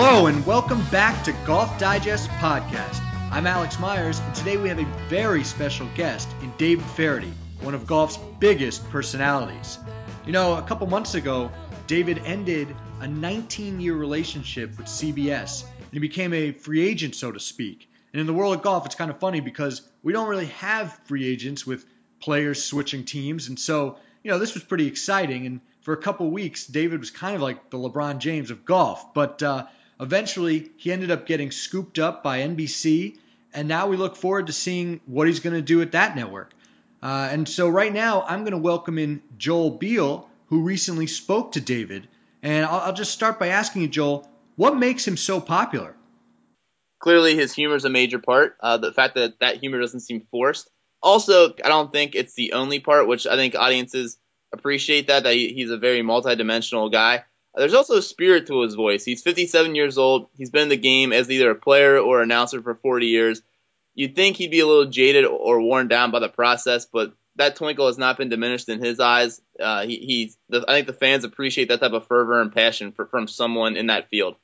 Hello, and welcome back to Golf Digest Podcast. I'm Alex Myers, and today we have a very special guest in David Feherty, one of golf's biggest personalities. You know, a couple months ago, David ended a 19 year relationship with CBS, and he became a free agent, so to speak. And in the world of golf, it's kind of funny because we don't really have free agents with players switching teams, and so, you know, this was pretty exciting. And for a couple weeks, David was kind of like the LeBron James of golf, but uh, Eventually, he ended up getting scooped up by NBC, and now we look forward to seeing what he's going to do at that network. Uh, and so, right now, I'm going to welcome in Joel Beall, who recently spoke to David. And I'll, I'll just start by asking you, Joel, what makes him so popular? Clearly, his humor is a major part. Uh, the fact that that humor doesn't seem forced. Also, I don't think it's the only part, which I think audiences appreciate that that he's a very multidimensional guy. There's also a spirit to his voice. He's 57 years old. He's been in the game as either a player or announcer for 40 years. You'd think he'd be a little jaded or worn down by the process, but that twinkle has not been diminished in his eyes. Uh, he, the, I think the fans appreciate that type of fervor and passion for, from someone in that field.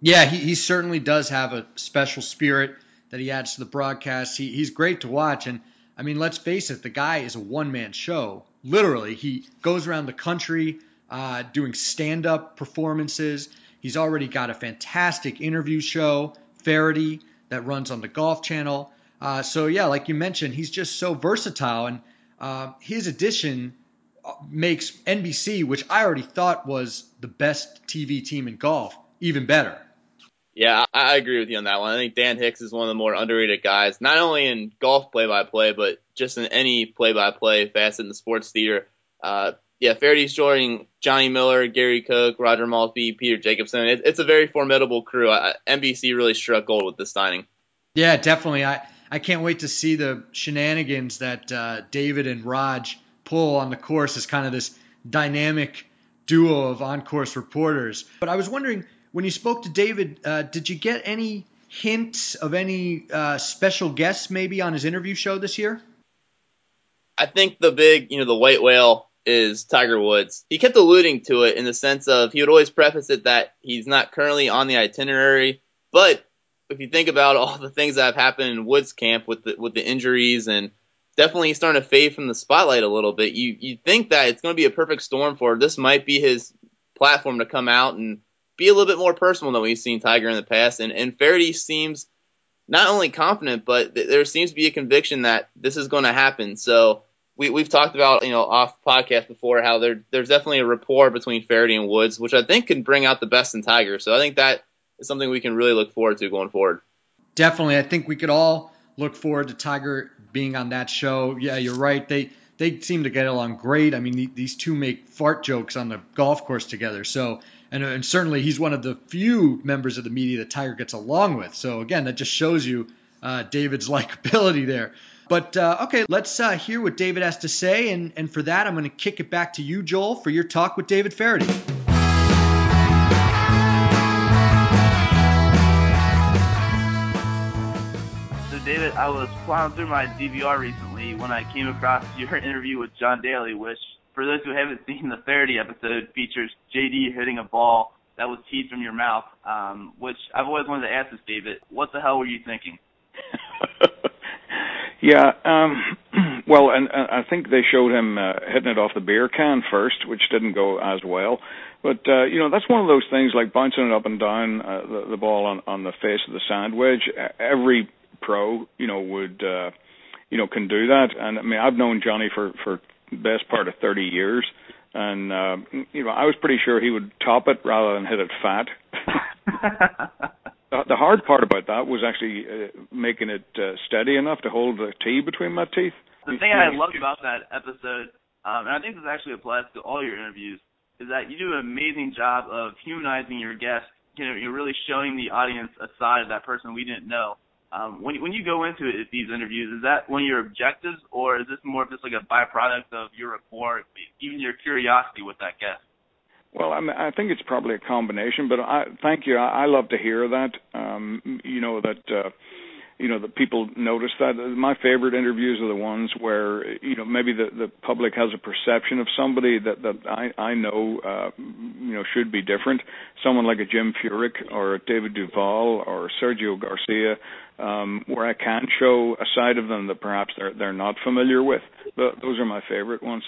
Yeah, he, he certainly does have a special spirit that he adds to the broadcast. He, he's great to watch, and I mean, let's face it, the guy is a one man show. Literally, he goes around the country uh, doing stand up performances. He's already got a fantastic interview show, Feherty, that runs on the Golf Channel. Uh, so, yeah, like you mentioned, he's just so versatile. And uh, his addition uh, makes NBC, which I already thought was the best TV team in golf, even better. Yeah, I agree with you on that one. I think Dan Hicks is one of the more underrated guys, not only in golf play-by-play, but just in any play-by-play facet in the sports theater. Uh, yeah, Feherty's joining Johnny Miller, Gary Koch, Roger Maltbie, Peter Jacobsen. It, it's a very formidable crew. I, NBC really struck gold with this signing. Yeah, definitely. I, I can't wait to see the shenanigans that uh, David and Raj pull on the course as kind of this dynamic duo of on-course reporters. But I was wondering, when you spoke to David, uh, did you get any hints of any uh, special guests maybe on his interview show this year? I think the big, you know, the white whale is Tiger Woods. He kept alluding to it in the sense of he would always preface it that he's not currently on the itinerary, but if you think about all the things that have happened in Woods camp with the, with the injuries and definitely he's starting to fade from the spotlight a little bit, you you think that it's going to be a perfect storm for this might be his platform to come out and be a little bit more personal than we've seen Tiger in the past. And and Feherty seems not only confident, but there seems to be a conviction that this is going to happen. So we, we've talked about, you know, off podcast before how there, there's definitely a rapport between Feherty and Woods, which I think can bring out the best in Tiger. So I think that is something we can really look forward to going forward. Definitely. I think we could all look forward to Tiger being on that show. Yeah, you're right. They they seem to get along great. I mean, these two make fart jokes on the golf course together. So, and, and certainly he's one of the few members of the media that Tiger gets along with. So again, that just shows you uh, David's likability there. But uh, okay, let's uh, hear what David has to say. And, and for that, I'm going to kick it back to you, Joel, for your talk with David Feherty. So, David, I was plowing through my DVR recently when I came across your interview with John Daly, which, for those who haven't seen the Feherty episode, features JD hitting a ball that was teed from your mouth, um, which I've always wanted to ask this, David. What the hell were you thinking? Yeah, um, well, and, and I think they showed him uh, hitting it off the beer can first, which didn't go as well. But uh, you know, that's one of those things like bouncing it up and down uh, the, the ball on on the face of the sand wedge. Every pro, you know, would uh, you know can do that. And I mean, I've known Johnny for for best part of 30 years, and uh, you know, I was pretty sure he would top it rather than hit it fat. the hard part about that was actually uh, making it uh, steady enough to hold the tee between my teeth. The thing I loved about that episode, um, and I think this actually applies to all your interviews, is that you do an amazing job of humanizing your guests. You know, you're really showing the audience a side of that person we didn't know. Um, when when you go into it, these interviews, is that one of your objectives, or is this more of just like a byproduct of your rapport, even your curiosity with that guest? Well, I, mean, I think it's probably a combination, but I thank you. I, I love to hear that. Um, you know that uh, you know, the people notice that. My favorite interviews are the ones where you know maybe the the public has a perception of somebody that that I I know uh, you know should be different. Someone like a Jim Furyk or David Duval or Sergio Garcia, um, where I can show a side of them that perhaps they're they're not familiar with. But those are my favorite ones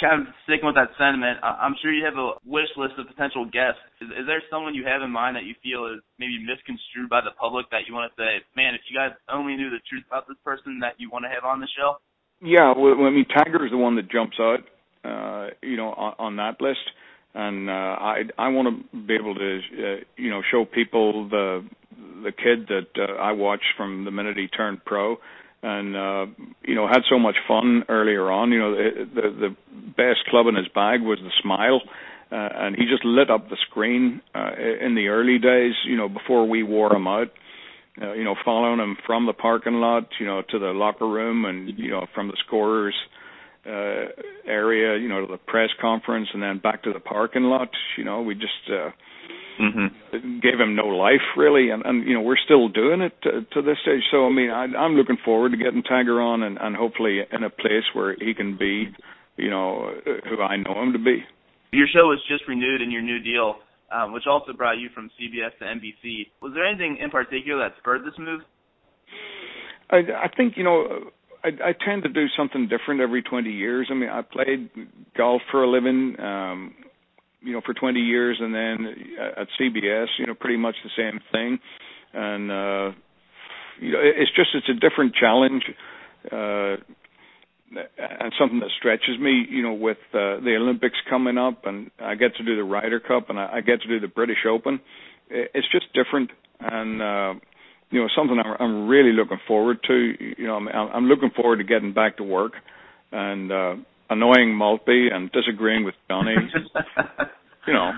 kind of sticking with that sentiment, I'm sure you have a wish list of potential guests. Is, is there someone you have in mind that you feel is maybe misconstrued by the public that you want to say, man, if you guys only knew the truth about this person that you want to have on the show? Yeah, well, I mean, Tiger is the one that jumps out, uh, you know, on, on that list, and uh, I I want to be able to, uh, you know, show people the the kid that uh, I watched from the minute he turned pro and uh you know had so much fun earlier on. You know the the, the best club in his bag was the smile uh, and he just lit up the screen uh, in the early days you know before we wore him out. Uh, you know following him from the parking lot you know to the locker room and you know from the scorers uh area you know to the press conference and then back to the parking lot you know we just uh mm-hmm. gave him no life really, and and you know we're still doing it to, to this stage. So I mean, I, I'm looking forward to getting Tiger on, and and hopefully in a place where he can be, you know, who I know him to be. Your show was just renewed in your new deal, um, which also brought you from CBS to NBC. Was there anything in particular that spurred this move? I, I think you know. I, I tend to do something different every 20 years. I mean, I played golf for a living. Um, you know for 20 years and then at CBS you know pretty much the same thing. And uh you know it's just it's a different challenge uh and something that stretches me you know with uh, the Olympics coming up and I get to do the Ryder Cup and I, I get to do the British Open. It's just different and uh you know something I'm, I'm really looking forward to. You know I'm, I'm looking forward to getting back to work and uh annoying Maltbie and disagreeing with Johnny. you know,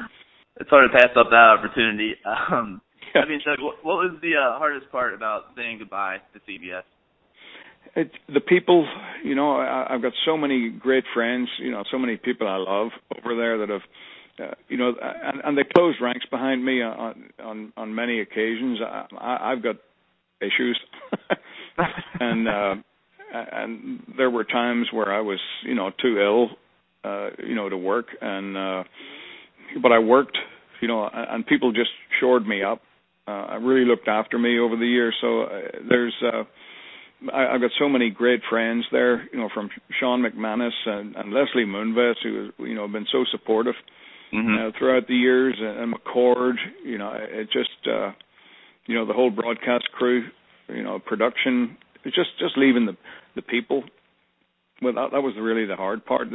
it's hard to pass up that opportunity. Um, yeah. Being said, what, what was the uh, hardest part about saying goodbye to CBS? It, the people, you know, I, I've got so many great friends, you know, so many people I love over there that have, uh, you know, and, and they closed ranks behind me on on on many occasions. I, I, I've got issues, and uh, and there were times where I was, you know, too ill, uh, you know, to work, and uh, but I worked, you know, and people just shored me up. Uh, really looked after me over the years. So uh, there's, uh, I, I've got so many great friends there, you know, from Sean McManus and, and Leslie Moonves, who you know have been so supportive mm-hmm. uh, throughout the years, and, and McCord. You know, it just, uh, you know, the whole broadcast crew, you know, production. It's just just leaving the the people. Well, that, that was really the hard part.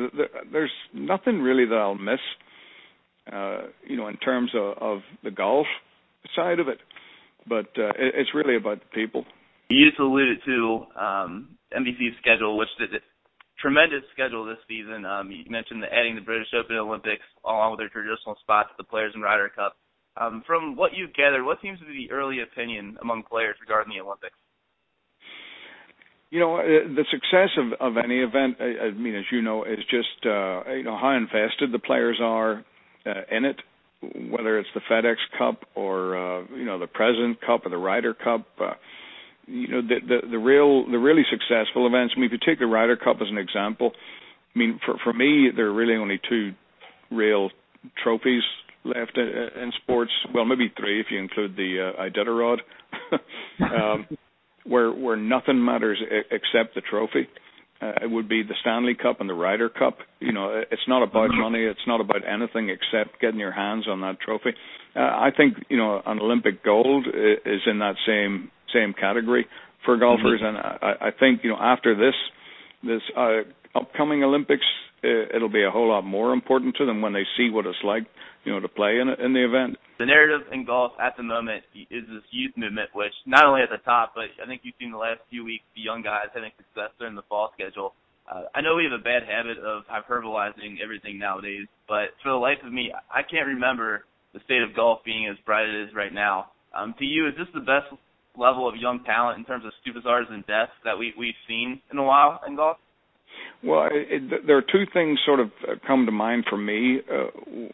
There's nothing really that I'll miss, uh, you know, in terms of, of the golf side of it. But uh, it, it's really about the people. You just alluded to um, NBC's schedule, which the tremendous schedule this season. Um, you mentioned the adding the British Open Olympics along with their traditional spots, the Players and Ryder Cup. Um, from what you've gathered, what seems to be the early opinion among players regarding the Olympics? You know, uh, the success of, of any event, I, I mean, as you know, is just uh, you know how invested the players are uh, in it. Whether it's the FedEx Cup or uh, you know the President Cup or the Ryder Cup, uh, you know the, the the real the really successful events. I mean, if you take the Ryder Cup as an example, I mean, for for me, there are really only two real trophies left in, in sports. Well, maybe three if you include the uh, Iditarod. um, where where nothing matters except the trophy. Uh, it would be the Stanley Cup and the Ryder Cup. You know, it's not about mm-hmm. money. It's not about anything except getting your hands on that trophy. Uh, I think you know an Olympic gold is in that same same category for golfers, mm-hmm. and I, I think you know after this this uh, upcoming Olympics, it'll be a whole lot more important to them when they see what it's like, you know, to play in in the event the narrative in golf at the moment is this youth movement, which not only at the top, but I think you've seen the last few weeks the young guys having success during the fall schedule. Uh, I know we have a bad habit of hyperbolizing everything nowadays, but for the life of me, I can't remember the state of golf being as bright as it is right now. Um, to you, is this the best level of young talent in terms of superstars and deaths that we, we've seen in a while in golf? Well, it, there are two things sort of come to mind for me uh,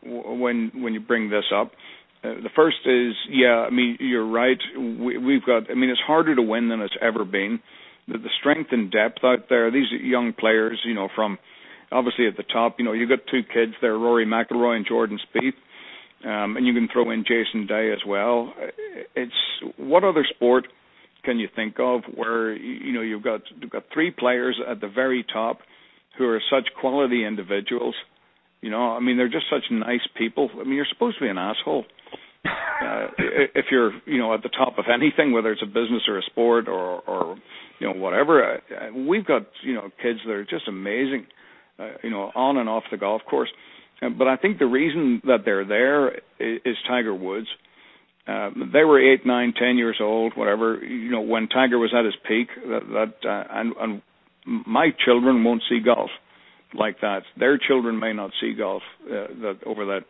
when when you bring this up. Uh, the first is, yeah, I mean, you're right. We, we've got, I mean, it's harder to win than it's ever been. The, the strength and depth out there, these young players, you know, from obviously at the top, you know, you've got two kids there, Rory McIlroy and Jordan Spieth, um, and you can throw in Jason Day as well. It's what other sport can you think of where you know you've got you've got three players at the very top who are such quality individuals. You know, I mean, they're just such nice people. I mean, you're supposed to be an asshole uh, if you're you know at the top of anything, whether it's a business or a sport or or you know whatever. Uh, we've got you know kids that are just amazing, uh, you know, on and off the golf course. Uh, but I think the reason that they're there is, is Tiger Woods. Uh, they were eight, nine, ten years old, whatever. You know, when Tiger was at his peak, that, that uh, and, and my children won't see golf like that. Their children may not see golf uh, that over that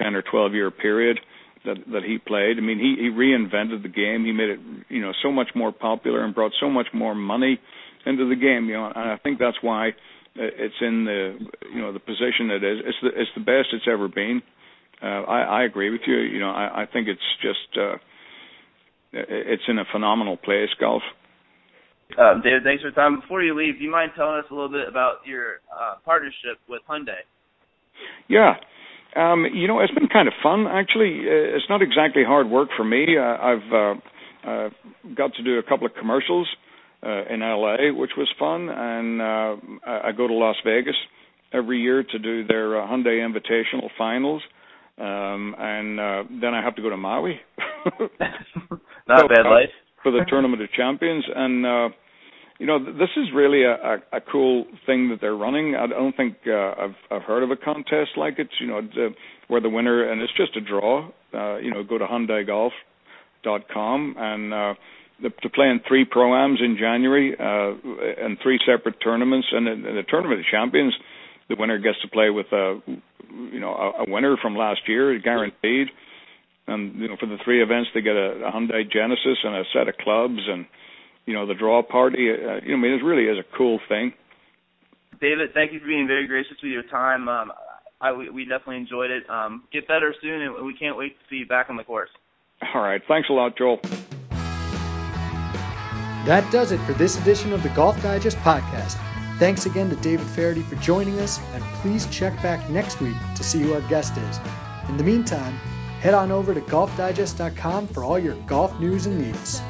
ten or twelve year period that that he played. I mean, he he reinvented the game. He made it you know so much more popular and brought so much more money into the game. You know, and I think that's why it's in the you know the position it is. It's the it's the best it's ever been. Uh, I I agree with you. You know, I I think it's just uh, it's in a phenomenal place, golf. Um, David, thanks for time. Before you leave, do you mind telling us a little bit about your uh, partnership with Hyundai? Yeah. Um, you know, it's been kind of fun actually. Uh, it's not exactly hard work for me. Uh, I've uh, uh, got to do a couple of commercials uh, in LA, which was fun, and uh, I go to Las Vegas every year to do their uh, Hyundai Invitational Finals, um, and uh, then I have to go to Maui. not so, bad uh, life for the Tournament of Champions, and uh, you know, this is really a, a, a cool thing that they're running. I don't think uh, I've I've heard of a contest like it. You know, where the winner and it's just a draw. Uh, you know, go to HyundaiGolf.com and uh, the, to play in three proams in January uh, and three separate tournaments. And in, in the Tournament of Champions, the winner gets to play with a you know a, a winner from last year, guaranteed. And you know, for the three events, they get a, a Hyundai Genesis and a set of clubs and you know the draw party. Uh, you know, I mean, it really is a cool thing. David, thank you for being very gracious with your time. Um, I we, we definitely enjoyed it. Um, get better soon, and we can't wait to see you back on the course. All right, thanks a lot, Joel. That does it for this edition of the Golf Digest podcast. Thanks again to David Feherty for joining us, and please check back next week to see who our guest is. In the meantime, head on over to golfdigest.com for all your golf news and needs.